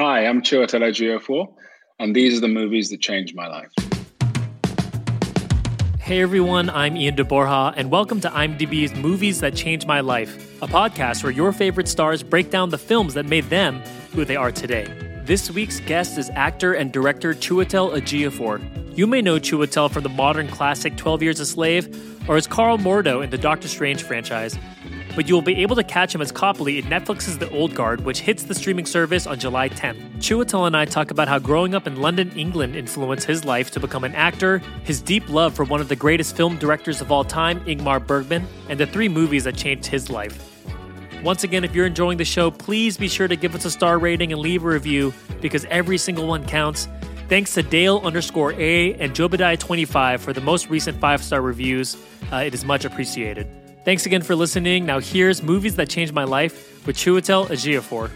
Hi, I'm Chiwetel Ejiofor, and these are the movies that changed my life. Hey everyone, I'm Ian DeBorja, and welcome to IMDb's Movies That Changed My Life, a podcast where your favorite stars break down the films that made them who they are today. This week's guest is actor and director Chiwetel Ejiofor. You may know Chiwetel from the modern classic 12 Years a Slave or as Karl Mordo in the Doctor Strange franchise, but you will be able to catch him as Copley in Netflix's The Old Guard, which hits the streaming service on July 10th. Chiwetel and I talk about how growing up in London, England influenced his life to become an actor, his deep love for one of the greatest film directors of all time, Ingmar Bergman, and the three movies that changed his life. Once again, if you're enjoying the show, please be sure to give us a star rating and leave a review because every single one counts. Thanks to Dale underscore A and Jobadiah25 for the most recent five star reviews. Uh, it is much appreciated. Thanks again for listening. Now, here's Movies That Changed My Life with Chiwetel Ejiofor.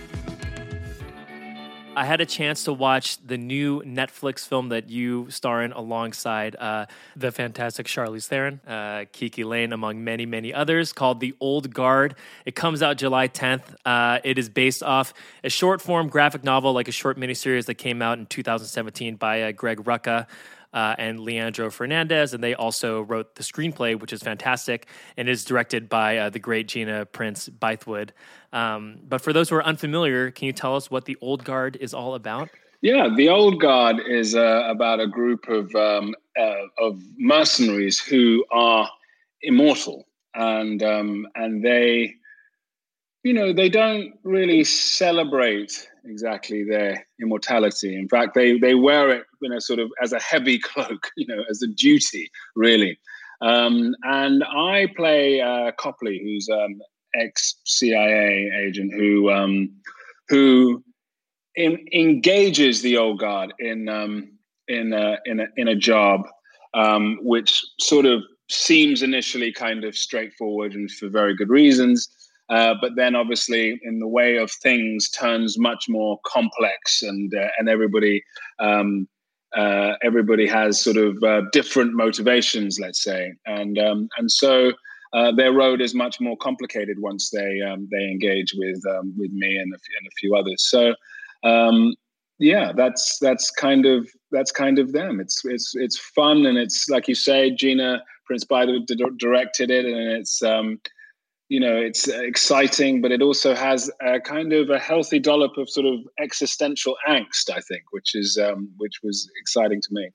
I had a chance to watch the new Netflix film that you star in alongside uh, the fantastic Charlize Theron, uh, Kiki Layne, among many, many others, called The Old Guard. It comes out July 10th. Uh, it is based off a short form graphic novel, like a short miniseries that came out in 2017 by uh, Greg Rucka uh, and Leandro Fernandez, and they also wrote the screenplay, which is fantastic, and is directed by uh, the great Gina Prince Bythewood. Um, but for those who are unfamiliar, can you tell us what the Old Guard is all about? Yeah, the Old Guard is uh, about a group of um, uh, of mercenaries who are immortal, and um, and they, you know, they don't really celebrate exactly their immortality. In fact, they they wear it, you know, sort of as a heavy cloak, you know, as a duty, really. Um, and I play uh, Copley, who's um, ex CIA agent who um, who in, engages the old guard in um, in a, in a, in a job um, which sort of seems initially kind of straightforward and for very good reasons. Uh, but then obviously in the way of things turns much more complex and uh, and everybody um, uh, everybody has sort of uh, different motivations let's say. And um, and so uh, their road is much more complicated once they um, they engage with um, with me and a, few, and a few others. So um, yeah that's that's kind of that's kind of them. It's it's it's fun and it's like you say Gina Prince Bythewood directed it and it's um, you know it's exciting but it also has a kind of a healthy dollop of sort of existential angst i think which is um, which was exciting to me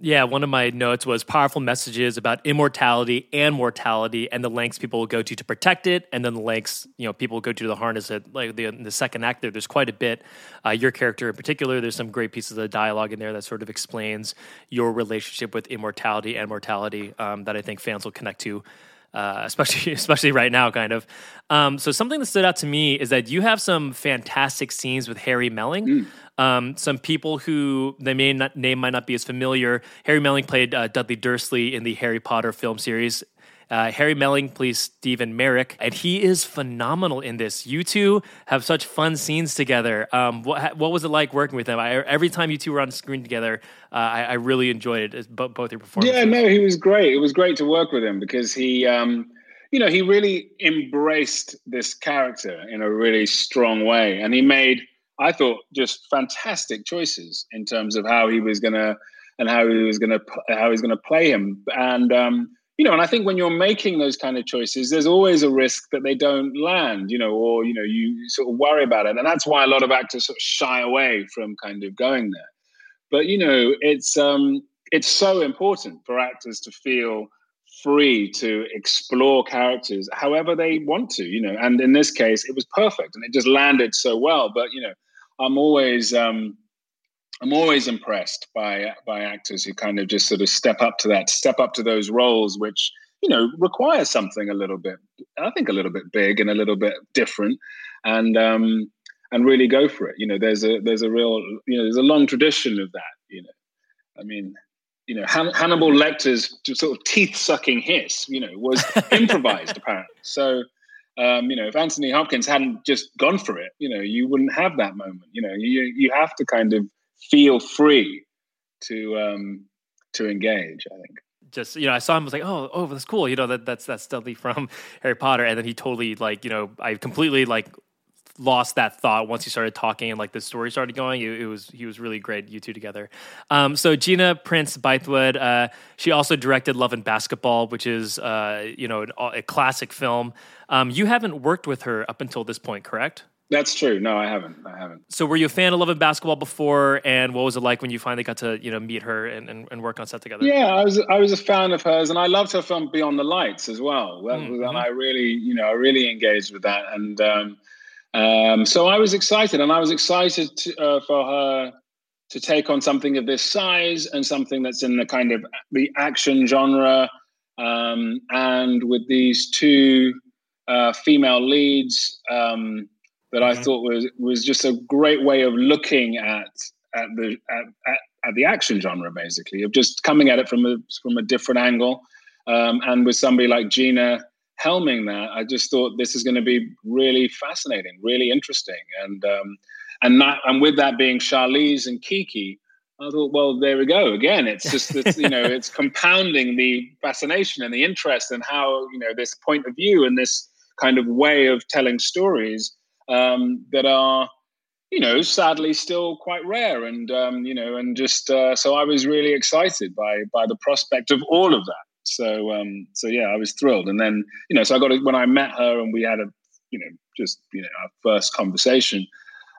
yeah, one of my notes was powerful messages about immortality and mortality, and the lengths people will go to to protect it, and then the lengths you know people will go to to harness it. Like the, the second act, there, there's quite a bit. Uh, your character in particular, there's some great pieces of dialogue in there that sort of explains your relationship with immortality and mortality um, that I think fans will connect to uh, especially especially right now, kind of. Um, so something that stood out to me is that you have some fantastic scenes with Harry Melling. Mm. Um, some people who the main name might not be as familiar. Harry Melling played uh, Dudley Dursley in the Harry Potter film series. Uh, Harry Melling plays Stephen Merrick, and he is phenomenal in this. You two have such fun scenes together. Um, what, what was it like working with him? I, every time you two were on screen together, uh, I, I, really enjoyed it, both your performances. Yeah, no, he was great. It was great to work with him because he, um, you know, he really embraced this character in a really strong way, and he made, I thought, just fantastic choices in terms of how he was going to and how he was going to how he's going to play him. And um, you know, and I think when you're making those kind of choices, there's always a risk that they don't land. You know, or you know, you sort of worry about it, and that's why a lot of actors sort of shy away from kind of going there. But you know, it's um, it's so important for actors to feel free to explore characters however they want to you know and in this case it was perfect and it just landed so well but you know i'm always um I'm always impressed by by actors who kind of just sort of step up to that, step up to those roles, which you know require something a little bit, I think, a little bit big and a little bit different, and um, and really go for it. You know, there's a there's a real you know there's a long tradition of that. You know, I mean, you know, Han- Hannibal Lecter's sort of teeth sucking hiss, you know, was improvised apparently. So. Um, you know, if Anthony Hopkins hadn't just gone for it, you know, you wouldn't have that moment. You know, you you have to kind of feel free to um, to engage. I think. Just you know, I saw him. I was like, oh, oh, that's cool. You know, that that's that's Dudley from Harry Potter, and then he totally like you know, I completely like lost that thought once he started talking and like the story started going. It, it was he was really great. You two together. Um, so Gina Prince Bythewood, uh, she also directed Love and Basketball, which is uh, you know a classic film. Um, you haven't worked with her up until this point, correct? That's true. No, I haven't. I haven't. So, were you a fan of Love and Basketball before? And what was it like when you finally got to you know meet her and, and, and work on set together? Yeah, I was I was a fan of hers, and I loved her film Beyond the Lights as well. Mm-hmm. And I really, you know, I really engaged with that, and um, um, so I was excited, and I was excited to, uh, for her to take on something of this size and something that's in the kind of the action genre, um, and with these two uh, female leads. Um, that I mm-hmm. thought was was just a great way of looking at at the at, at, at, the action genre, basically, of just coming at it from a from a different angle. Um, and with somebody like Gina helming that, I just thought this is going to be really fascinating, really interesting, and um, and that and with that being Charlize and Kiki. I thought, well, there we go. Again, it's just it's, you know, it's compounding the fascination and the interest and how you know this point of view and this kind of way of telling stories um, that are you know sadly still quite rare and um, you know and just uh, so i was really excited by by the prospect of all of that. So um so yeah i was thrilled. And then you know so i got when i met her and we had a you know just you know our first conversation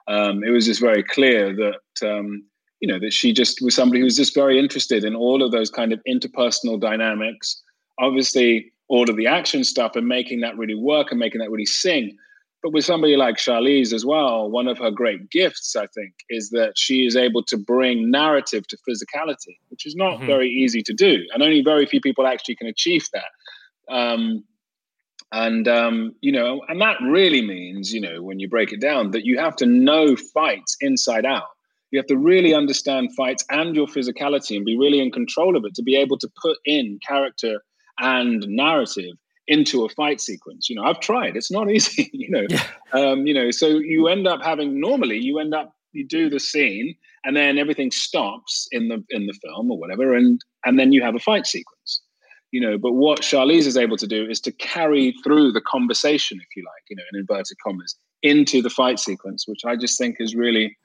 um it was just very clear that um you know that she just was somebody who was just very interested in all of those kind of interpersonal dynamics obviously all of the action stuff and making that really work and making that really sing but with somebody like Charlize as well, one of her great gifts, I think, is that she is able to bring narrative to physicality, which is not mm-hmm. very easy to do. And only very few people actually can achieve that. Um, and, um, you know, and that really means, you know, when you break it down, that you have to know fights inside out. You have to really understand fights and your physicality and be really in control of it to be able to put in character and narrative into a fight sequence. You know, I've tried. It's not easy. you know, yeah. um, you know. So you end up having normally you end up you do the scene and then everything stops in the in the film or whatever, and and then you have a fight sequence. You know, but what Charlize is able to do is to carry through the conversation, if you like, you know, in inverted commas, into the fight sequence, which I just think is really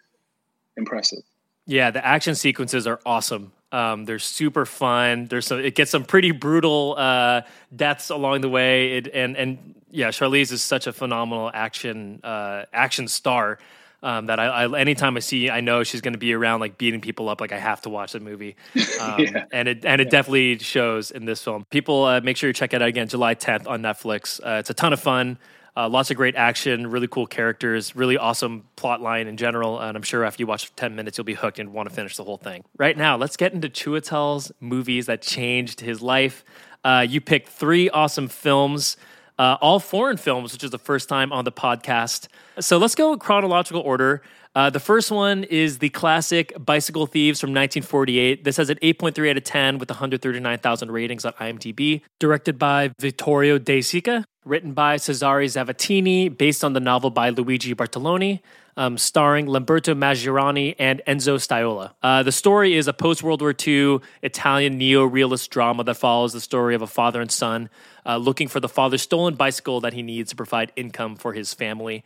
impressive. Yeah, the action sequences are awesome. Um, they're super fun. There's some, it gets some pretty brutal uh, deaths along the way. It, and and yeah, Charlize is such a phenomenal action uh, action star. Um, that I, I, anytime I see, I know she's going to be around like beating people up. Like I have to watch the movie, um, yeah. and it and it yeah. definitely shows in this film. People, uh, make sure you check it out again, July 10th on Netflix. Uh, it's a ton of fun. Uh, lots of great action, really cool characters, really awesome plot line in general. And I'm sure after you watch 10 minutes, you'll be hooked and want to finish the whole thing. Right now, let's get into Chiwetel's movies that changed his life. Uh, you picked three awesome films. uh, all foreign films, which is the first time on the podcast. So let's go chronological order. Uh, the first one is the classic Bicycle Thieves from 1948. This has an 8.3 out of 10 with 139,000 ratings on IMDb. Directed by Vittorio De Sica, written by Cesare Zavattini, based on the novel by Luigi Bartolini. Um, starring Lamberto Maggiorani and Enzo Staiola. Uh, the story is a post World War II Italian neo realist drama that follows the story of a father and son uh, looking for the father's stolen bicycle that he needs to provide income for his family.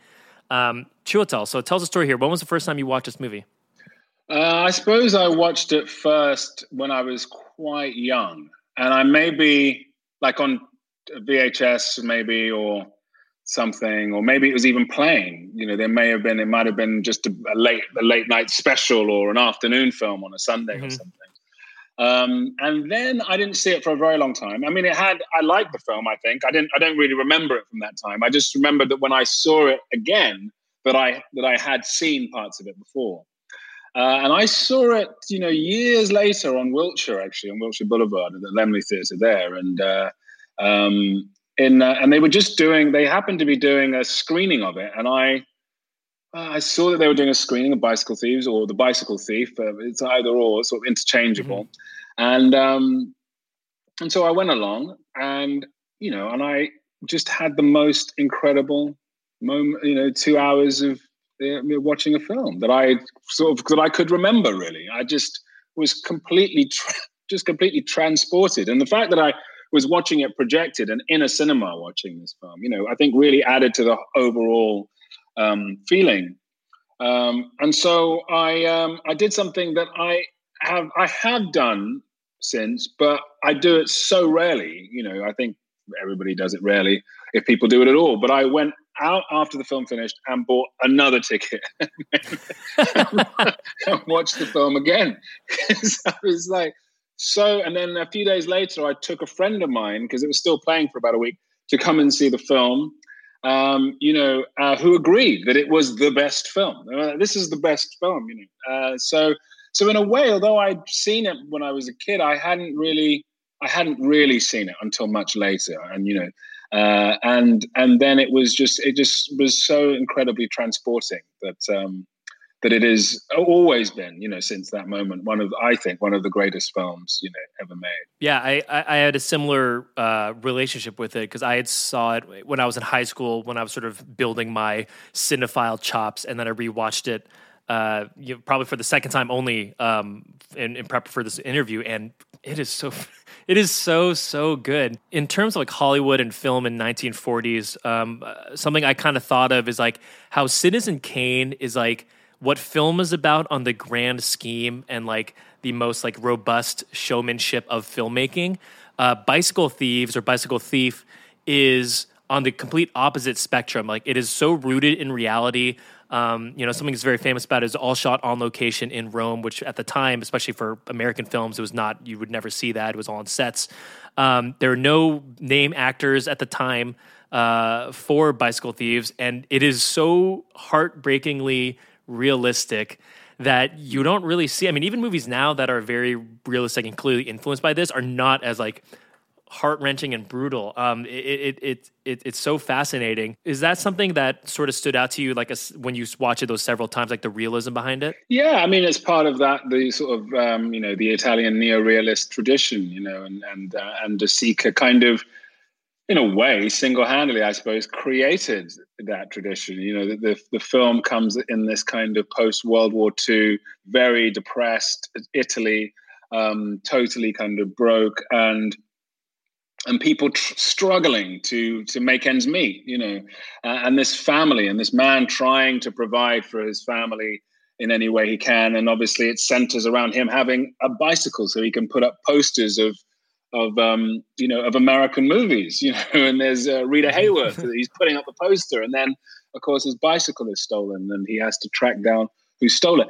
Um, Chiwetel, so tell us a story here. When was the first time you watched this movie? Uh, I suppose I watched it first when I was quite young, and I maybe like on VHS, maybe or something, or maybe it was even playing. You know, there may have been, it might have been just a, late, a late night special or an afternoon film on a Sunday mm-hmm. or something. Um, and then I didn't see it for a very long time. I mean, it had. I liked the film. I think I didn't. I don't really remember it from that time. I just remember that when I saw it again, that I that I had seen parts of it before. Uh, and I saw it, you know, years later on Wilshire, actually on Wilshire Boulevard at the Laemmle Theatre there, and uh, um, in uh, and they were just doing. They happened to be doing a screening of it, and I I saw that they were doing a screening of Bicycle Thieves or The Bicycle Thief. Uh, it's either or, sort of interchangeable. Mm-hmm. And um, and so I went along, and you know, and I just had the most incredible moment. You know, two hours of uh, watching a film that I sort of that I could remember. Really, I just was completely, tra- just completely transported. And the fact that I was watching it projected and in a cinema watching this film, you know, I think really added to the overall um, feeling. Um, and so I um, I did something that I have I have done since, but I do it so rarely. You know, I think everybody does it rarely, if people do it at all. But I went out after the film finished and bought another ticket and watched the film again. I was like, so, and then a few days later, I took a friend of mine because it was still playing for about a week to come and see the film um, you know, uh, who agreed that it was the best film. Uh, this is the best film, you know. Uh, so, so in a way, although I'd seen it when I was a kid, I hadn't really, I hadn't really seen it until much later, and you know, uh, and and then it was just, it just was so incredibly transporting that um, that it has always been, you know, since that moment, one of I think one of the greatest films you know ever made. Yeah, I I had a similar uh, relationship with it because I had saw it when I was in high school when I was sort of building my cinephile chops, and then I rewatched it. Uh, you know, probably for the second time only um, in, in prep for this interview, and it is so it is so so good in terms of like hollywood and film in 1940s um, uh, something i kind of thought of is like how citizen kane is like what film is about on the grand scheme and like the most like robust showmanship of filmmaking. Uh, Bicycle Thieves or Bicycle Thief is on the complete opposite spectrum. Like it is so rooted in reality. Um, you know, something that's very famous about it is all shot on location in Rome, which at the time, especially for American films, it was not, you would never see that. It was all on sets. Um, there are no name actors at the time uh, for Bicycle Thieves, and it is so heartbreakingly realistic that you don't really see. I mean, even movies now that are very realistic and clearly influenced by this are not as like heart wrenching and brutal. Um, it, it, it, it, it's so fascinating. Is that something that sort of stood out to you, like a, when you watch it those several times, like the realism behind it? Yeah, I mean, it's part of that the sort of um, you know the Italian neo-realist tradition, you know, and and uh, and De Sica kind of in a way, single-handedly, I suppose, created that tradition. You know, the, the, the film comes in this kind of post-World War II, very depressed Italy, um, totally kind of broke, and and people tr- struggling to to make ends meet. You know, uh, and this family and this man trying to provide for his family in any way he can, and obviously it centers around him having a bicycle so he can put up posters of of um, you know of American movies, you know, and there's uh, Rita Hayworth. he's putting up the poster, and then of course his bicycle is stolen, and he has to track down who stole it.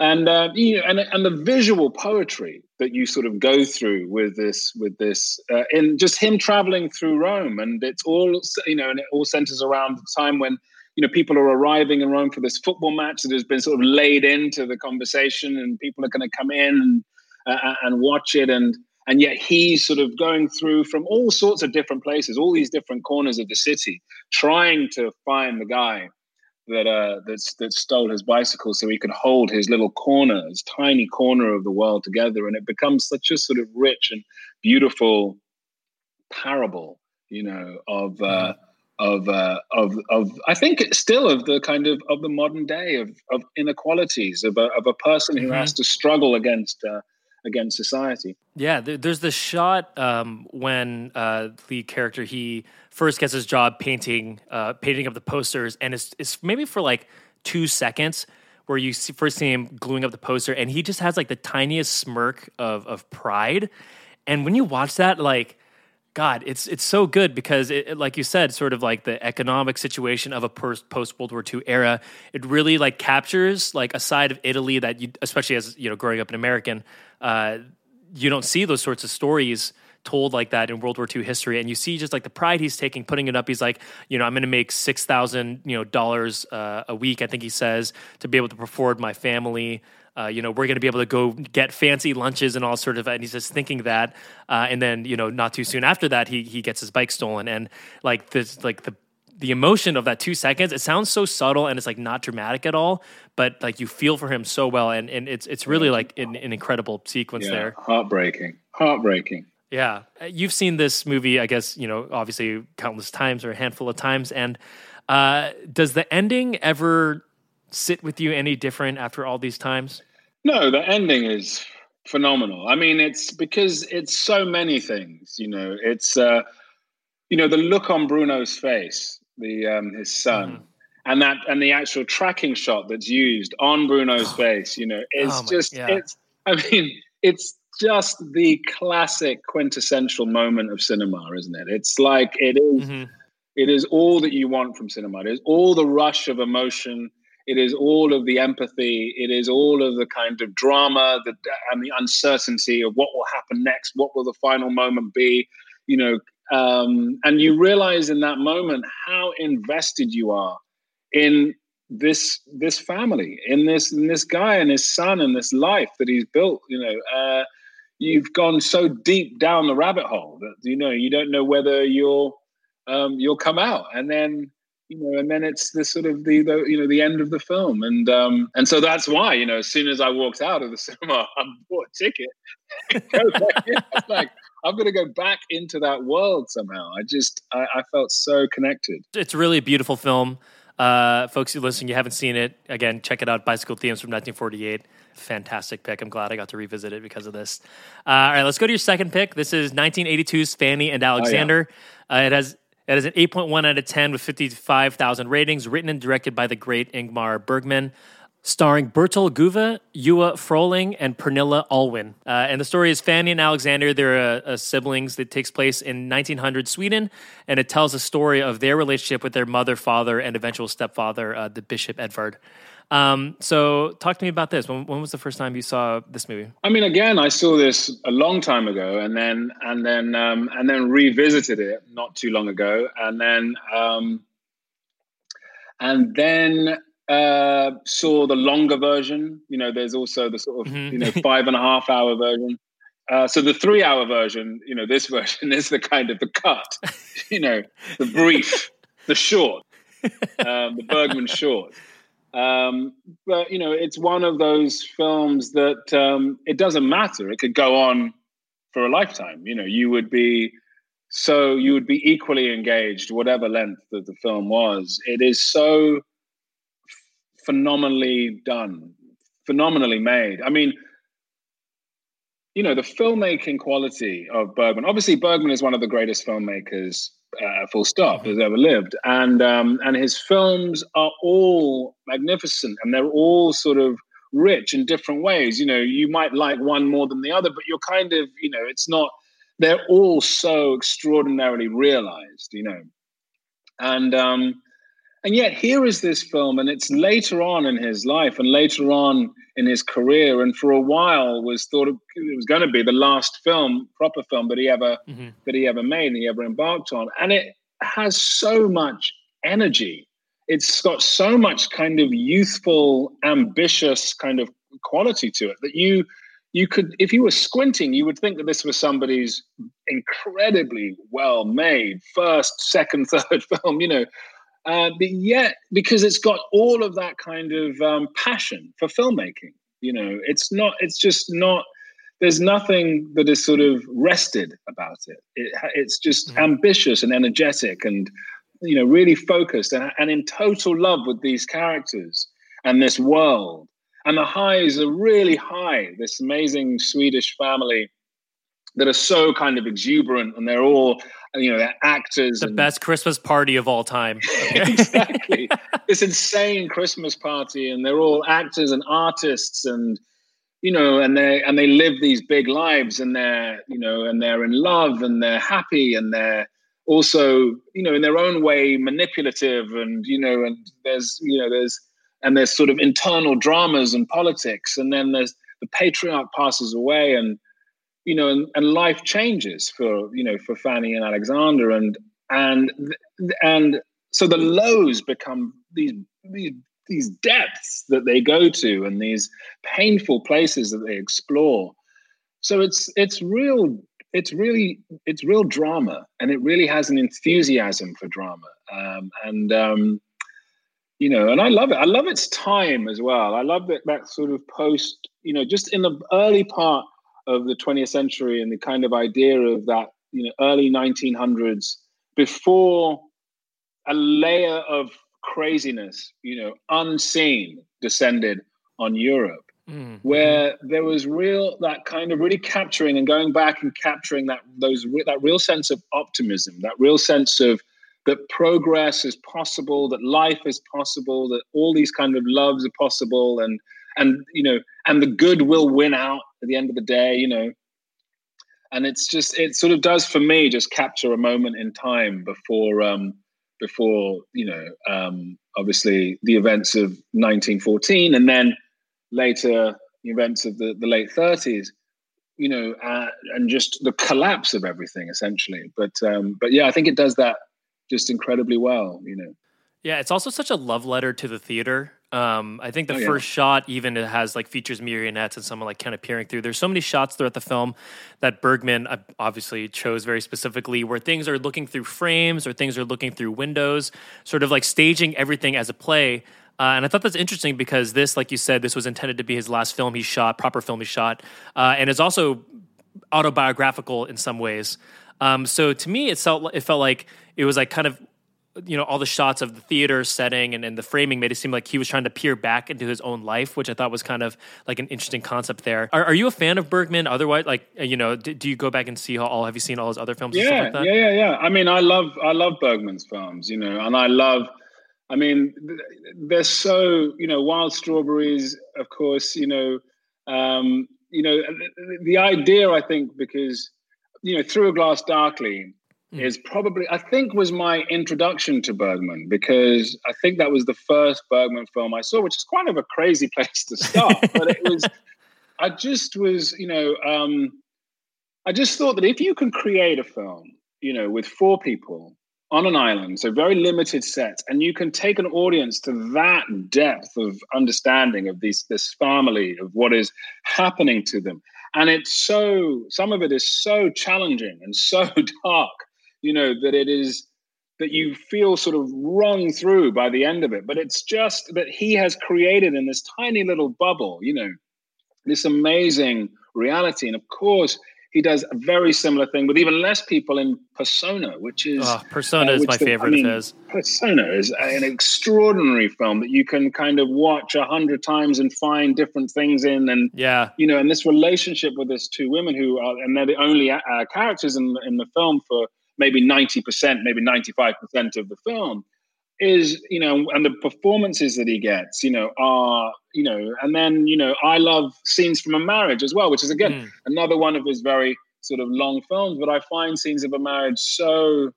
And uh, you know, and and the visual poetry that you sort of go through with this with this uh, in just him traveling through Rome, and it's all you know, and it all centers around the time when you know people are arriving in Rome for this football match that has been sort of laid into the conversation, and people are going to come in and uh, and watch it and and yet he's sort of going through from all sorts of different places, all these different corners of the city, trying to find the guy that uh, that's that stole his bicycle so he could hold his little corner, his tiny corner of the world together, and it becomes such a sort of rich and beautiful parable, you know, of. Uh, mm-hmm. of uh, of of I think it's still of the kind of of the modern day of of inequalities of a of a person who mm-hmm. has to struggle against uh, against society. Yeah, there's the shot um, when uh, the character he first gets his job painting uh, painting up the posters, and it's, it's maybe for like two seconds where you see, first see him gluing up the poster, and he just has like the tiniest smirk of of pride. And when you watch that, like God, it's it's so good because it, like you said, sort of like the economic situation of a post World War II era, it really like captures like a side of Italy that you, especially as you know, growing up an American, uh, you don't see those sorts of stories told like that in World War II history, and you see just like the pride he's taking, putting it up. He's like, you know, I'm going to make six thousand, you know, dollars uh, a week. I think he says to be able to afford my family. Uh, you know, we're going to be able to go get fancy lunches and all sort of. And he's just thinking that, uh, and then you know, not too soon after that, he he gets his bike stolen, and like this, like the the emotion of that two seconds. It sounds so subtle and it's like not dramatic at all, but like you feel for him so well, and and it's it's really like an, an incredible sequence yeah, there. Heartbreaking, heartbreaking. Yeah, uh, you've seen this movie, I guess you know, obviously countless times or a handful of times, and uh, does the ending ever sit with you any different after all these times? No, the ending is phenomenal. I mean, it's because it's so many things. You know, it's uh, you know the look on Bruno's face, the um, his son, mm. and that and the actual tracking shot that's used on Bruno's face. You know, is oh just it's. I mean, it's just the classic quintessential moment of cinema, isn't it? It's like it is, mm-hmm. it is all that you want from cinema. It is all the rush of emotion it is all of the empathy. It is all of the kind of drama that, and the uncertainty of what will happen next. What will the final moment be? You know, um, and you realize in that moment how invested you are in this this family, in this in this guy and his son and this life that he's built. You know, uh, you've gone so deep down the rabbit hole that you know you don't know whether you'll um, you'll come out, and then you know, and then it's the sort of the, the you know the end of the film, and um, and so that's why you know as soon as I walked out of the cinema, I bought a ticket. like I'm going to go back into that world somehow. I just I, I felt so connected. It's really a beautiful film. Uh, folks who listen, you haven't seen it, again, check it out. Bicycle Thieves from 1948. Fantastic pick. I'm glad I got to revisit it because of this. Uh, all right, let's go to your second pick. This is 1982's Fanny and Alexander. Oh, yeah. uh, it has it is an 8.1 out of 10 with 55,000 ratings, written and directed by the great Ingmar Bergman, starring Bertil Guve, Ewa Fröling, and Pernilla Allwin. Uh, and the story is Fanny and Alexander. They're uh, uh, siblings that takes place in 1900 Sweden, and it tells a story of their relationship with their mother, father, and eventual stepfather, uh, the Bishop Edvard. Um, so, talk to me about this. When, when, was the first time you saw this movie? I mean, again, I saw this a long time ago, and then and then um, and then revisited it not too long ago, and then um, and then uh, saw the longer version. You know, there's also the sort of mm-hmm. you know five and a half hour version. Uh, so the three hour version, you know, this version is the kind of the cut, you know, the brief, the short, um, the Bergman short. Um, but you know, it's one of those films that um, it doesn't matter. It could go on for a lifetime. You know, you would be so you would be equally engaged, whatever length that the film was. It is so phenomenally done, phenomenally made. I mean, you know, the filmmaking quality of Bergman. Obviously, Bergman is one of the greatest filmmakers uh, full stop, has ever lived. And um, and his films are all magnificent, and they're all sort of rich in different ways. You know, you might like one more than the other, but you're kind of, you know, it's not. They're all so extraordinarily realized, you know, and um, and yet here is this film, and it's later on in his life, and later on in his career, and for a while was thought it was going to be the last film, proper film that he ever mm-hmm. that he ever made and he ever embarked on, and it has so much energy. It's got so much kind of youthful, ambitious kind of quality to it that you you could, if you were squinting, you would think that this was somebody's incredibly well made first, second, third film, you know. Uh, but yet, because it's got all of that kind of um, passion for filmmaking, you know, it's not, it's just not, there's nothing that is sort of rested about it. it it's just mm-hmm. ambitious and energetic and, you know, really focused and, and in total love with these characters and this world and the highs are really high. This amazing Swedish family that are so kind of exuberant, and they're all you know they're actors. The and, best Christmas party of all time. exactly, this insane Christmas party, and they're all actors and artists, and you know, and they and they live these big lives, and they're you know, and they're in love, and they're happy, and they're also you know in their own way manipulative, and you know, and there's you know there's and there's sort of internal dramas and politics and then there's the patriarch passes away and you know and, and life changes for you know for fanny and alexander and and and so the lows become these these these depths that they go to and these painful places that they explore so it's it's real it's really it's real drama and it really has an enthusiasm for drama um, and um, you know, and I love it. I love its time as well. I love that that sort of post, you know, just in the early part of the 20th century and the kind of idea of that, you know, early 1900s before a layer of craziness, you know, unseen descended on Europe. Mm-hmm. Where there was real that kind of really capturing and going back and capturing that those that real sense of optimism, that real sense of that progress is possible, that life is possible, that all these kind of loves are possible, and and you know, and the good will win out at the end of the day, you know. And it's just it sort of does for me just capture a moment in time before um before you know um obviously the events of 1914 and then later the events of the, the late 30s you know uh, and just the collapse of everything essentially but um but yeah i think it does that just incredibly well, you know. Yeah, it's also such a love letter to the theater. Um, I think the oh, yeah. first shot even it has like features marionettes and someone like kind of peering through. There's so many shots throughout the film that Bergman uh, obviously chose very specifically, where things are looking through frames or things are looking through windows, sort of like staging everything as a play. Uh, and I thought that's interesting because this, like you said, this was intended to be his last film he shot, proper film he shot, uh, and it's also autobiographical in some ways. Um, so to me, it felt it felt like it was like kind of you know all the shots of the theater setting and, and the framing made it seem like he was trying to peer back into his own life which i thought was kind of like an interesting concept there. Are, are you a fan of bergman otherwise? Like uh, you know do, do you go back and see all have you seen all his other films yeah like yeah yeah yeah. I mean i love i love bergman's films you know and i love i mean they're so you know wild strawberries of course you know um you know the, the idea i think because you know, Through a Glass Darkly mm. is probably, I think, was my introduction to Bergman because I think that was the first Bergman film I saw, which is kind of a crazy place to start. but it was, I just was, you know, um, I just thought that if you can create a film, you know, with four people on an island, so very limited sets, and you can take an audience to that depth of understanding of these this family of what is happening to them, and it's so some of it is so challenging and so dark you know that it is that you feel sort of wrung through by the end of it. But it's just that he has created in this tiny little bubble you know this amazing reality. And of course he does a very similar thing with even less people in Persona, which is oh, Persona uh, is my the, favorite I mean, of his. Persona is an extraordinary film that you can kind of watch a hundred times and find different things in, and yeah, you know, and this relationship with these two women who are, and they're the only uh, characters in in the film for maybe ninety percent, maybe ninety five percent of the film is you know and the performances that he gets you know are you know and then you know i love scenes from a marriage as well which is again mm. another one of his very sort of long films but i find scenes of a marriage so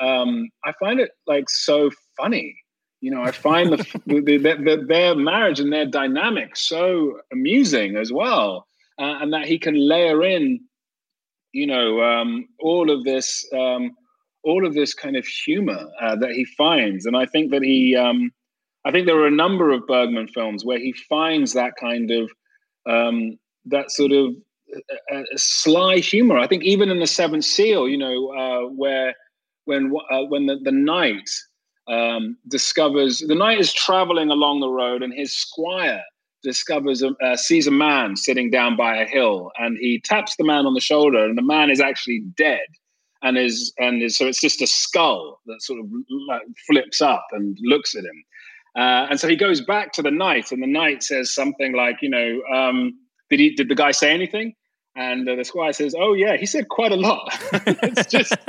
um i find it like so funny you know i find the, the, the, the their marriage and their dynamic so amusing as well uh, and that he can layer in you know um all of this um all of this kind of humor uh, that he finds, and I think that he, um, I think there are a number of Bergman films where he finds that kind of um, that sort of sly humor. I think even in the Seventh Seal, you know, uh, where when uh, when the, the knight um, discovers the knight is traveling along the road, and his squire discovers a, uh, sees a man sitting down by a hill, and he taps the man on the shoulder, and the man is actually dead, and is and is so it's just a skull that sort of like flips up and looks at him, uh, and so he goes back to the knight, and the knight says something like, you know, um, did he did the guy say anything? And uh, the squire says, "Oh yeah, he said quite a lot. it's just."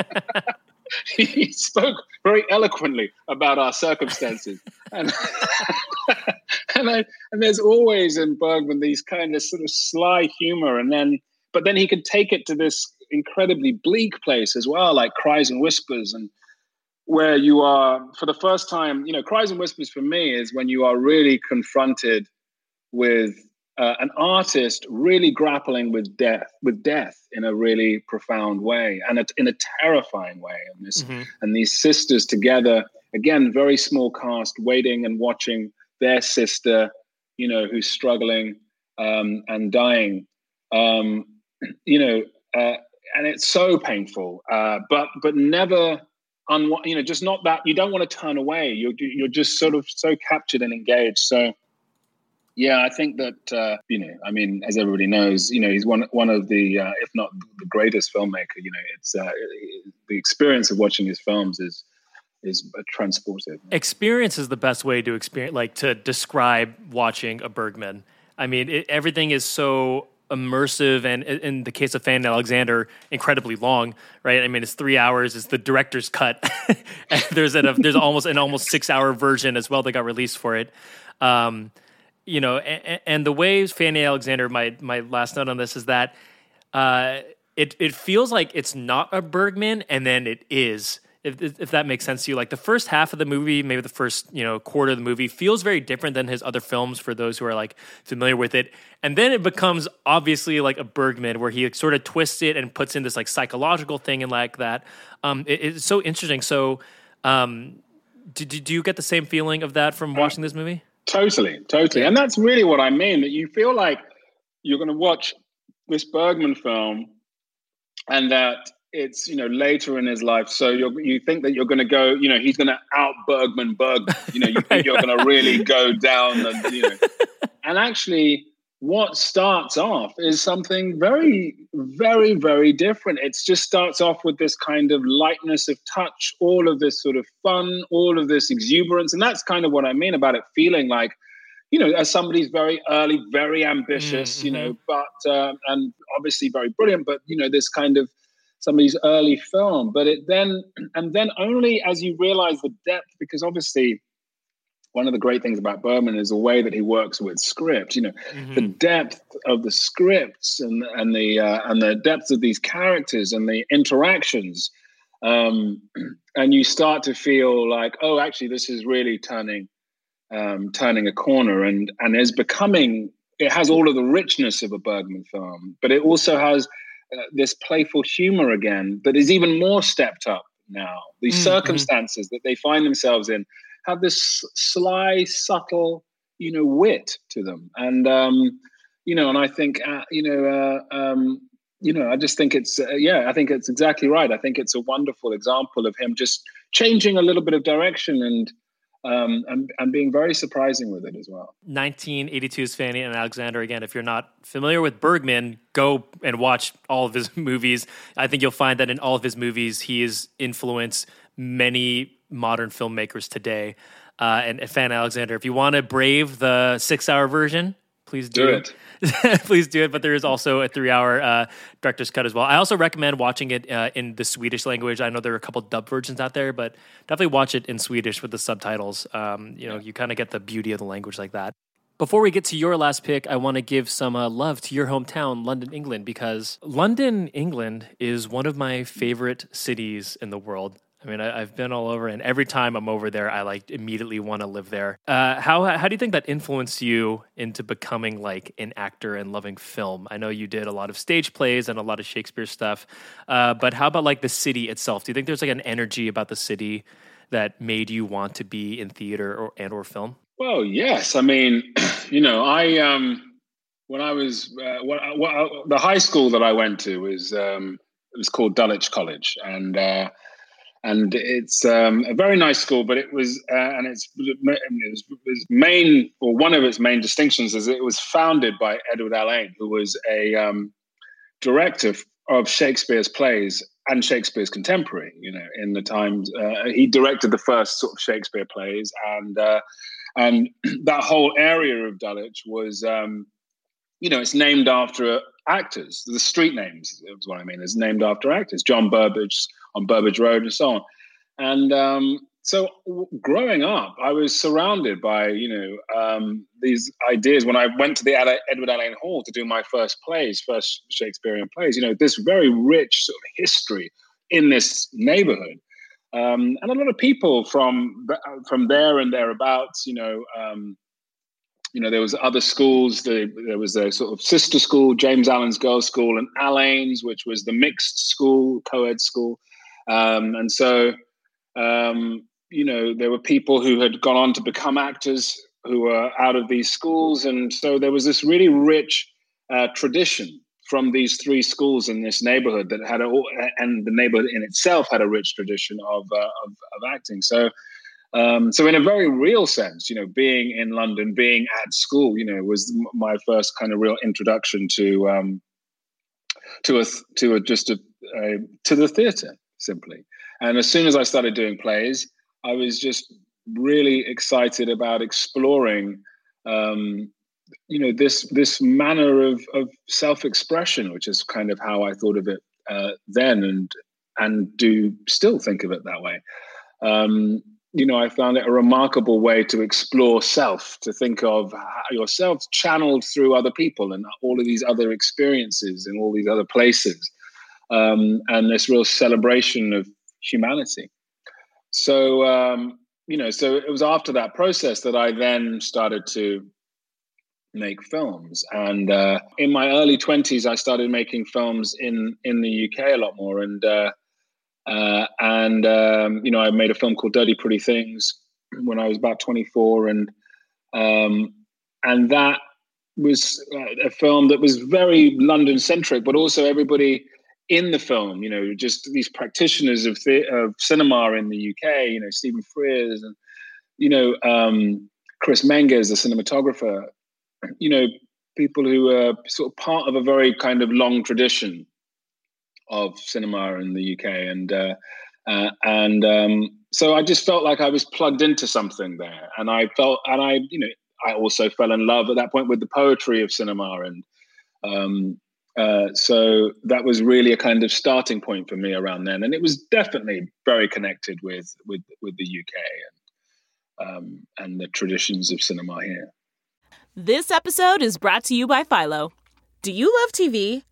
he spoke very eloquently about our circumstances, and and, I, and there's always in Bergman these kind of sort of sly humor, and then but then he could take it to this incredibly bleak place as well, like cries and whispers, and where you are for the first time. You know, cries and whispers for me is when you are really confronted with uh, an artist really grappling with death, with death in a really profound way and a, in a terrifying way. And this, mm-hmm. and these sisters together, again, very small cast, waiting and watching their sister, you know, who's struggling um, and dying. Um, you know, uh, and it's so painful, uh, but but never. Un- you know, just not that you don't want to turn away. You're you're just sort of so captured and engaged. So yeah, I think that uh, you know, I mean, as everybody knows, you know, he's one one of the, uh, if not the greatest filmmaker. You know, it's uh, the experience of watching his films is is transportive. Experience is the best way to experience, like to describe watching a Bergman. I mean, it, everything is so immersive, and in the case of Fanny Alexander, incredibly long. Right? I mean, it's three hours. It's the director's cut. there's a there's almost an almost six hour version as well that got released for it. Um, you know, and, and, the way Fanny Alexander, my my last note on this is that uh, it it feels like it's not a Bergman, and then it is. If, if that makes sense to you, like the first half of the movie, maybe the first you know quarter of the movie feels very different than his other films for those who are like familiar with it, and then it becomes obviously like a Bergman where he sort of twists it and puts in this like psychological thing and like that. Um, it, it's so interesting. So, um, do, do you get the same feeling of that from watching this movie? Totally, totally. And that's really what I mean that you feel like you're going to watch this Bergman film and that it's, you know, later in his life. So you you think that you're going to go, you know, he's going to out Bergman Bergman. You know, you right, think you're going to really go down and, you know. and actually, what starts off is something very, very, very different. It just starts off with this kind of lightness of touch, all of this sort of fun, all of this exuberance. And that's kind of what I mean about it feeling like, you know, as somebody's very early, very ambitious, mm-hmm. you know, but, um, and obviously very brilliant, but, you know, this kind of somebody's early film. But it then, and then only as you realize the depth, because obviously, one of the great things about Bergman is the way that he works with script. You know, mm-hmm. the depth of the scripts and and the uh, and the depth of these characters and the interactions, um, and you start to feel like, oh, actually, this is really turning um, turning a corner, and and is becoming. It has all of the richness of a Bergman film, but it also has uh, this playful humor again that is even more stepped up now. These mm-hmm. circumstances that they find themselves in have this sly, subtle, you know, wit to them. And um, you know, and I think, uh, you know, uh, um, you know, I just think it's, uh, yeah, I think it's exactly right. I think it's a wonderful example of him just changing a little bit of direction and. Um, and, and being very surprising with it as well. 1982's Fanny and Alexander. Again, if you're not familiar with Bergman, go and watch all of his movies. I think you'll find that in all of his movies, he has influenced many modern filmmakers today. Uh, and Fan Alexander, if you want to brave the six hour version, please do, do it. it. please do it. But there is also a three hour uh, director's cut as well. I also recommend watching it uh, in the Swedish language. I know there are a couple dub versions out there, but definitely watch it in Swedish with the subtitles. Um, you know, you kind of get the beauty of the language like that. Before we get to your last pick, I want to give some uh, love to your hometown, London, England, because London, England is one of my favorite cities in the world. I mean, I, have been all over, and every time I'm over there, I like immediately want to live there. Uh, how how do you think that influenced you into becoming like an actor and loving film? I know you did a lot of stage plays and a lot of Shakespeare stuff, uh, but how about like the city itself? Do you think there's like an energy about the city that made you want to be in theater or and or film? Well, yes. I mean, you know, I um when I was uh, what, what, the high school that I went to was um, it was called Dulwich College, and uh, and it's um, a very nice school. But it was uh, and its, its main or one of its main distinctions is it was founded by Edward Alleyne, who was a um, director of Shakespeare's plays and Shakespeare's contemporary. You know, in the times uh, he directed the first sort of Shakespeare plays, and uh, and that whole area of Dulwich was. Um, you know, it's named after actors. The street names is what I mean. Is named after actors. John Burbage on Burbage Road and so on. And um, so, w- growing up, I was surrounded by you know um, these ideas. When I went to the Edward Alleyne Hall to do my first plays, first Shakespearean plays, you know, this very rich sort of history in this neighborhood. Um, and a lot of people from from there and thereabouts, you know, um, you know, there was other schools. The, there was a sort of sister school, James Allen's Girls' School, and Alleyn's, which was the mixed school, co-ed school. Um, and so, um, you know, there were people who had gone on to become actors who were out of these schools, and so there was this really rich uh, tradition from these three schools in this neighborhood that had a, and the neighborhood in itself had a rich tradition of uh, of, of acting. So um, so, in a very real sense, you know, being in London, being at school, you know, was my first kind of real introduction to um, to a to a just a, a to the theatre simply. And as soon as I started doing plays, I was just really excited about exploring, um, you know, this this manner of of self expression, which is kind of how I thought of it uh, then, and and do still think of it that way. Um, you know, I found it a remarkable way to explore self, to think of yourself channeled through other people and all of these other experiences in all these other places, um, and this real celebration of humanity. So, um, you know, so it was after that process that I then started to make films, and uh, in my early twenties, I started making films in in the UK a lot more, and. Uh, uh, and um, you know, I made a film called Dirty Pretty Things when I was about 24, and um, and that was uh, a film that was very London centric, but also everybody in the film, you know, just these practitioners of, the, of cinema in the UK, you know, Stephen Frears and you know um, Chris Menges, the cinematographer, you know, people who are sort of part of a very kind of long tradition of cinema in the UK, and uh, uh, and um, so I just felt like I was plugged into something there, and I felt, and I, you know, I also fell in love at that point with the poetry of cinema, and um, uh, so that was really a kind of starting point for me around then, and it was definitely very connected with with with the UK and um, and the traditions of cinema here. This episode is brought to you by Philo. Do you love TV?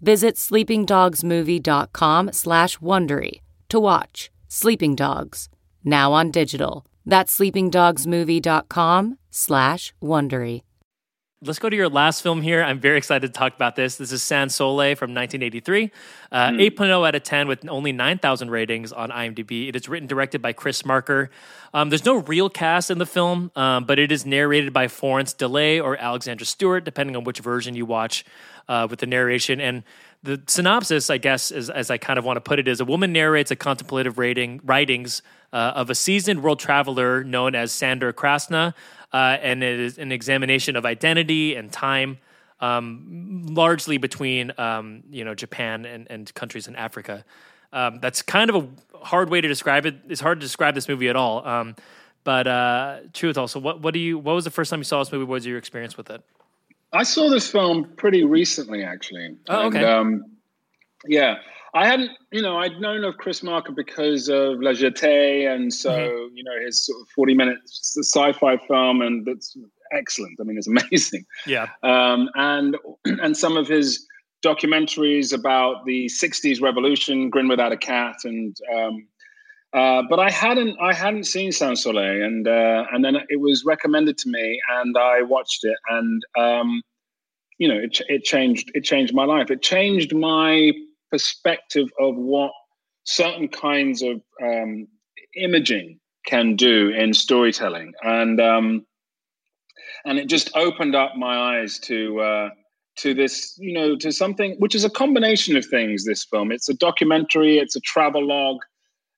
Visit sleepingdogsmovie.com slash Wondery to watch Sleeping Dogs, now on digital. That's sleepingdogsmovie.com slash Wondery. Let's go to your last film here. I'm very excited to talk about this. This is Sans Soleil from 1983. Uh, mm. 8.0 out of 10 with only 9,000 ratings on IMDb. It is written directed by Chris Marker. Um, there's no real cast in the film, um, but it is narrated by Florence Delay or Alexandra Stewart, depending on which version you watch uh, with the narration. And the synopsis, I guess, is, as I kind of want to put it, is a woman narrates a contemplative rating, writings uh, of a seasoned world traveler known as Sandor Krasna, uh, and it is an examination of identity and time, um, largely between um, you know Japan and, and countries in Africa. Um, that's kind of a hard way to describe it. It's hard to describe this movie at all. Um, but uh, truth also, what what do you? What was the first time you saw this movie? What was your experience with it? I saw this film pretty recently, actually. Oh, okay. And, um, yeah, I hadn't, you know, I'd known of Chris Marker because of La Jetée, and so mm-hmm. you know his sort of forty-minute sci-fi film, and that's excellent. I mean, it's amazing. Yeah. Um, and and some of his documentaries about the '60s revolution, Grin Without a Cat, and um, uh, but I hadn't I hadn't seen Sans Soleil, and uh, and then it was recommended to me, and I watched it, and um, you know it it changed it changed my life. It changed my perspective of what certain kinds of um, imaging can do in storytelling, and um, and it just opened up my eyes to. Uh, to this, you know, to something which is a combination of things. This film, it's a documentary, it's a travel log,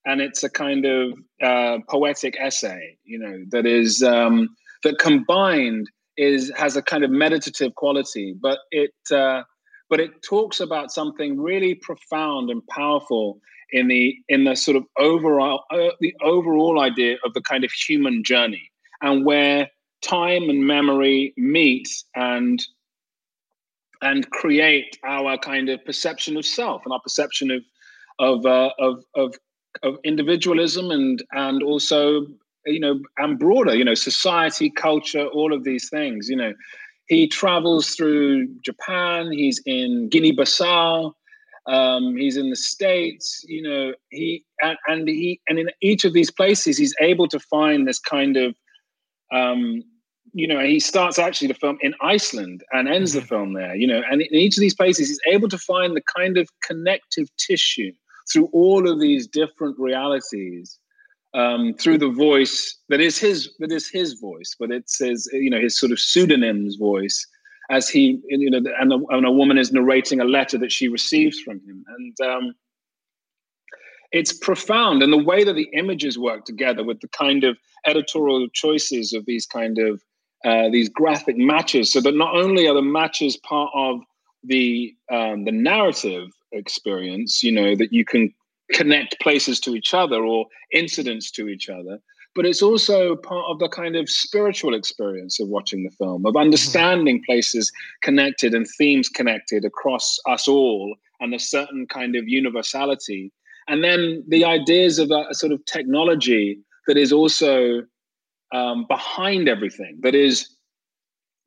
and it's a kind of uh, poetic essay, you know, that is um, that combined is has a kind of meditative quality, but it uh, but it talks about something really profound and powerful in the in the sort of overall uh, the overall idea of the kind of human journey and where time and memory meet and and create our kind of perception of self and our perception of of uh, of of of individualism and and also you know and broader you know society culture all of these things you know he travels through japan he's in guinea-bissau um, he's in the states you know he and, and he and in each of these places he's able to find this kind of um, you know he starts actually the film in iceland and ends the mm-hmm. film there you know and in each of these places he's able to find the kind of connective tissue through all of these different realities um, through the voice that is his that is his voice, but it says you know his sort of pseudonym's voice as he you know and a, and a woman is narrating a letter that she receives from him and. Um, it's profound and the way that the images work together with the kind of editorial choices of these kind of uh, these graphic matches so that not only are the matches part of the um, the narrative experience, you know, that you can connect places to each other or incidents to each other. But it's also part of the kind of spiritual experience of watching the film, of understanding places connected and themes connected across us all and a certain kind of universality. And then the ideas of a, a sort of technology that is also um, behind everything, that is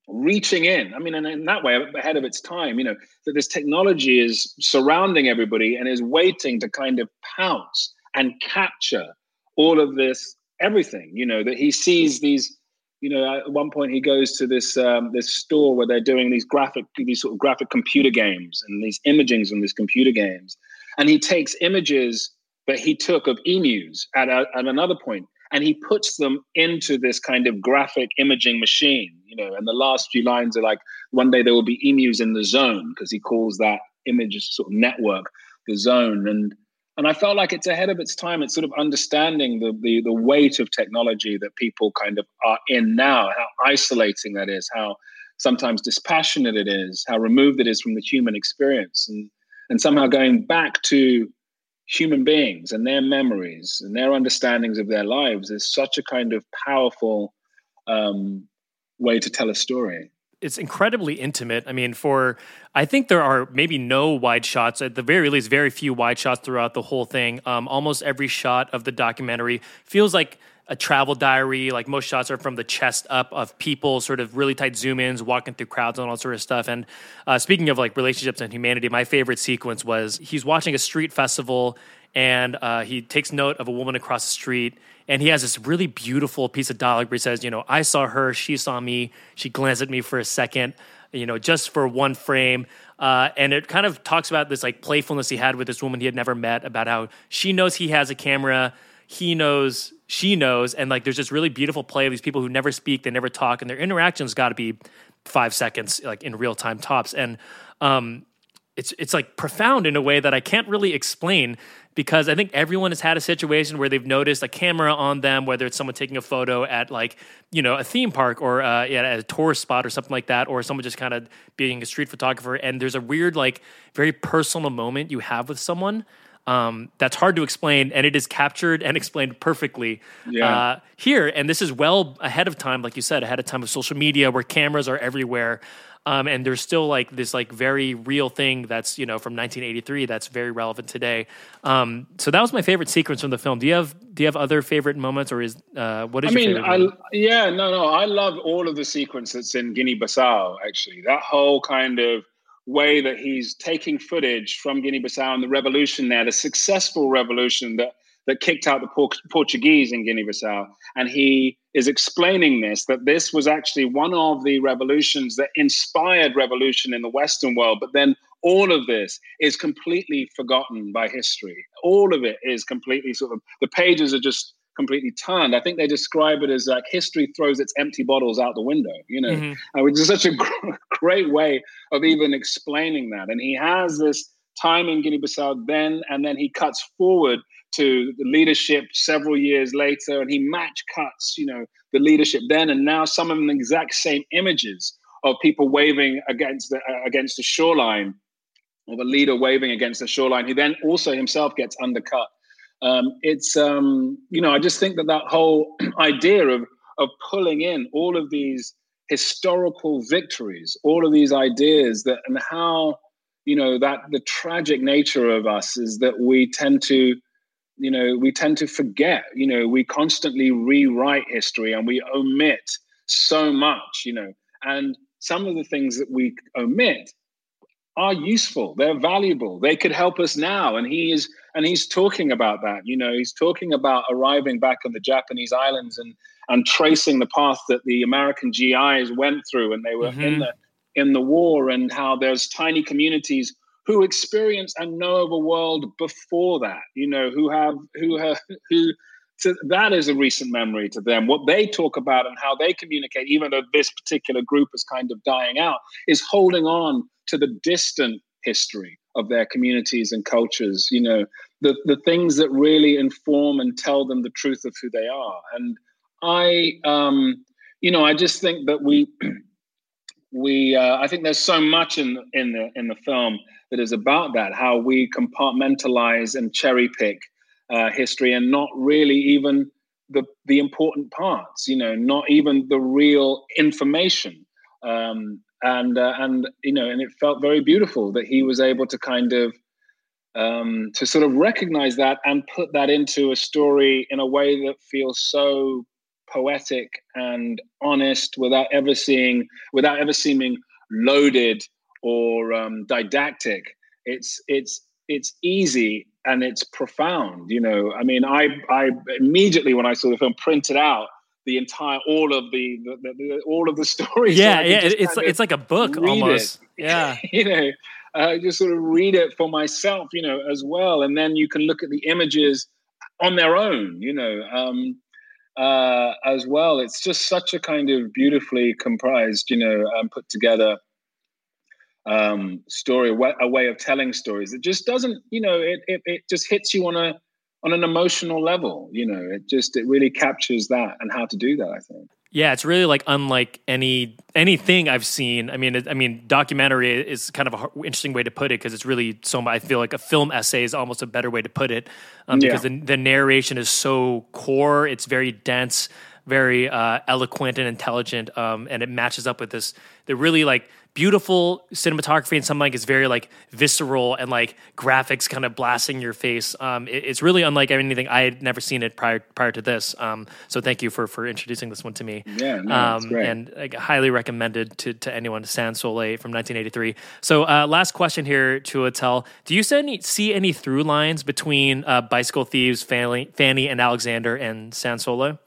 reaching in. I mean, and in that way, ahead of its time, you know, that this technology is surrounding everybody and is waiting to kind of pounce and capture all of this, everything, you know, that he sees these. You know, at one point he goes to this um, this store where they're doing these graphic, these sort of graphic computer games and these imagings from these computer games, and he takes images that he took of emus at, a, at another point, and he puts them into this kind of graphic imaging machine you know and the last few lines are like one day there will be emus in the zone because he calls that image sort of network the zone and and I felt like it's ahead of its time. It's sort of understanding the, the the weight of technology that people kind of are in now, how isolating that is, how sometimes dispassionate it is, how removed it is from the human experience, and and somehow going back to human beings and their memories and their understandings of their lives is such a kind of powerful um, way to tell a story. It's incredibly intimate. I mean, for I think there are maybe no wide shots at the very least, very few wide shots throughout the whole thing. Um, almost every shot of the documentary feels like a travel diary. Like most shots are from the chest up of people, sort of really tight zoom ins, walking through crowds and all sort of stuff. And uh, speaking of like relationships and humanity, my favorite sequence was he's watching a street festival and uh, he takes note of a woman across the street and he has this really beautiful piece of dialogue where he says, you know, I saw her, she saw me, she glanced at me for a second, you know, just for one frame. Uh, and it kind of talks about this like playfulness he had with this woman he had never met about how she knows he has a camera he knows, she knows, and like there's this really beautiful play of these people who never speak, they never talk, and their interactions got to be five seconds, like in real time tops. And um, it's it's like profound in a way that I can't really explain because I think everyone has had a situation where they've noticed a camera on them, whether it's someone taking a photo at like you know a theme park or uh, yeah, at a tourist spot or something like that, or someone just kind of being a street photographer, and there's a weird like very personal moment you have with someone. Um, that's hard to explain, and it is captured and explained perfectly yeah. uh, here. And this is well ahead of time, like you said, ahead of time of social media, where cameras are everywhere. Um, and there's still like this like very real thing that's you know from 1983 that's very relevant today. Um, so that was my favorite sequence from the film. Do you have do you have other favorite moments or is uh, what is? I mean, I, yeah, no, no, I love all of the sequence that's in Guinea-Bissau. Actually, that whole kind of way that he's taking footage from Guinea-Bissau and the revolution there, the successful revolution that that kicked out the Portuguese in Guinea-Bissau, and he is explaining this that this was actually one of the revolutions that inspired revolution in the Western world, but then all of this is completely forgotten by history. All of it is completely sort of the pages are just completely turned. I think they describe it as like history throws its empty bottles out the window, you know, mm-hmm. which is such a great way of even explaining that. And he has this time in Guinea Bissau then, and then he cuts forward to the leadership several years later, and he match cuts, you know, the leadership then and now. Some of the exact same images of people waving against the uh, against the shoreline, or the leader waving against the shoreline, who then also himself gets undercut. Um, it's um, you know, I just think that that whole idea of of pulling in all of these historical victories, all of these ideas that and how you know that the tragic nature of us is that we tend to you know we tend to forget you know we constantly rewrite history and we omit so much you know. And some of the things that we omit are useful they're valuable they could help us now and he is and he's talking about that you know he's talking about arriving back on the japanese islands and and tracing the path that the american gis went through and they were mm-hmm. in the in the war and how there's tiny communities who experience and know of a world before that, you know, who have who have who so that is a recent memory to them. What they talk about and how they communicate, even though this particular group is kind of dying out, is holding on to the distant history of their communities and cultures, you know, the, the things that really inform and tell them the truth of who they are. And I, um, you know, I just think that we, we, uh, I think there's so much in in the in the film that is about that, how we compartmentalize and cherry pick uh, history and not really even the the important parts, you know, not even the real information. Um, and uh, and you know, and it felt very beautiful that he was able to kind of um, to sort of recognize that and put that into a story in a way that feels so poetic and honest without ever seeing without ever seeming loaded or um, didactic. It's it's it's easy and it's profound. You know, I mean, I I immediately when I saw the film printed out the entire all of the, the, the, all of the stories. Yeah, so yeah, it's it's like a book almost. It. Yeah, you know, uh, just sort of read it for myself, you know, as well, and then you can look at the images on their own, you know. Um, uh, as well, it's just such a kind of beautifully comprised, you know, um, put together um, story, a way of telling stories. It just doesn't, you know, it, it, it just hits you on a on an emotional level. You know, it just it really captures that and how to do that. I think. Yeah, it's really like unlike any anything I've seen. I mean, it, I mean, documentary is kind of an interesting way to put it because it's really so. I feel like a film essay is almost a better way to put it um, because yeah. the, the narration is so core. It's very dense, very uh, eloquent and intelligent, um, and it matches up with this. The really like beautiful cinematography and something like it's very like visceral and like graphics kind of blasting your face. Um, it, it's really unlike anything I had never seen it prior prior to this. Um, so thank you for for introducing this one to me. Yeah, no, um, great. and like, highly recommended to to anyone. Sans Soleil from 1983. So uh, last question here, Chiwetel. Do you see any, see any through lines between uh, Bicycle Thieves, Fanny, Fanny and Alexander, and Sans Soleil?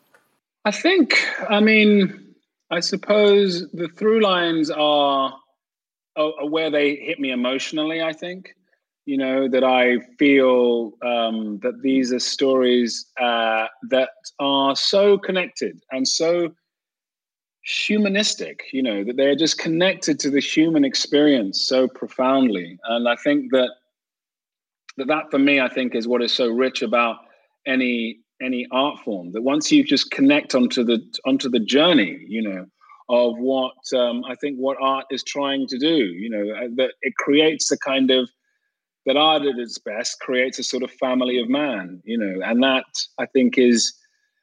I think. I mean I suppose the through lines are, are, where they hit me emotionally. I think, you know, that I feel um, that these are stories uh, that are so connected and so humanistic, you know, that they're just connected to the human experience so profoundly. And I think that that, that for me, I think is what is so rich about any any art form. That once you just connect onto the onto the journey, you know, of what um, I think what art is trying to do, you know, uh, that it creates a kind of that art at its best creates a sort of family of man, you know, and that I think is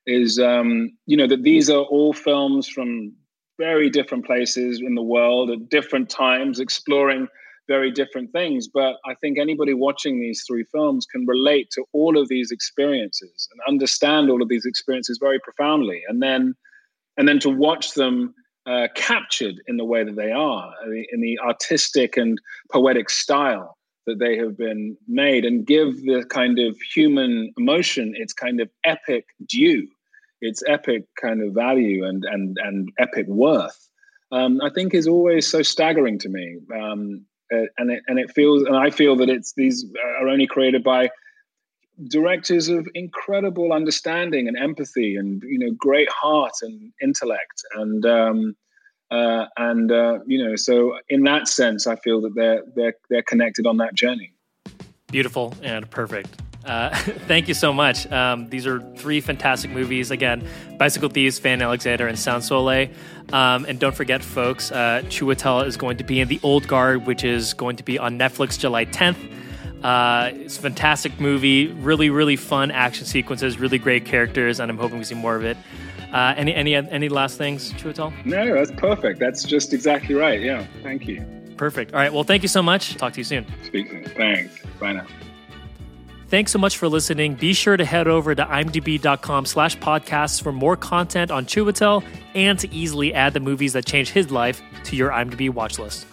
is um, you know that these are all films from very different places in the world at different times, exploring very different things. But I think anybody watching these three films can relate to all of these experiences and understand all of these experiences very profoundly, and then and then to watch them uh, captured in the way that they are, in the artistic and poetic style that they have been made, and give the kind of human emotion its kind of epic due its epic kind of value and and and epic worth, um, I think is always so staggering to me. Um, uh, and it and it feels and I feel that it's these are only created by directors of incredible understanding and empathy and you know great heart and intellect and um, uh, and uh, you know so in that sense I feel that they're they're they're connected on that journey. Beautiful and perfect. Uh, thank you so much. Um, these are three fantastic movies. Again, Bicycle Thieves, Fan Alexander, and Sans Soleil. Um, and don't forget, folks, uh, Chiwetel is going to be in The Old Guard, which is going to be on Netflix July 10th. Uh, it's a fantastic movie, really, really fun action sequences, really great characters, and I'm hoping we see more of it. Uh, any, any, any last things, Chiwetel? No, that's perfect. That's just exactly right. Yeah, thank you. Perfect. All right. Well, thank you so much. Talk to you soon. Speak soon. Thanks. Bye now. Thanks so much for listening. Be sure to head over to imdb.com slash podcasts for more content on Chiwetel and to easily add the movies that changed his life to your IMDb watch list.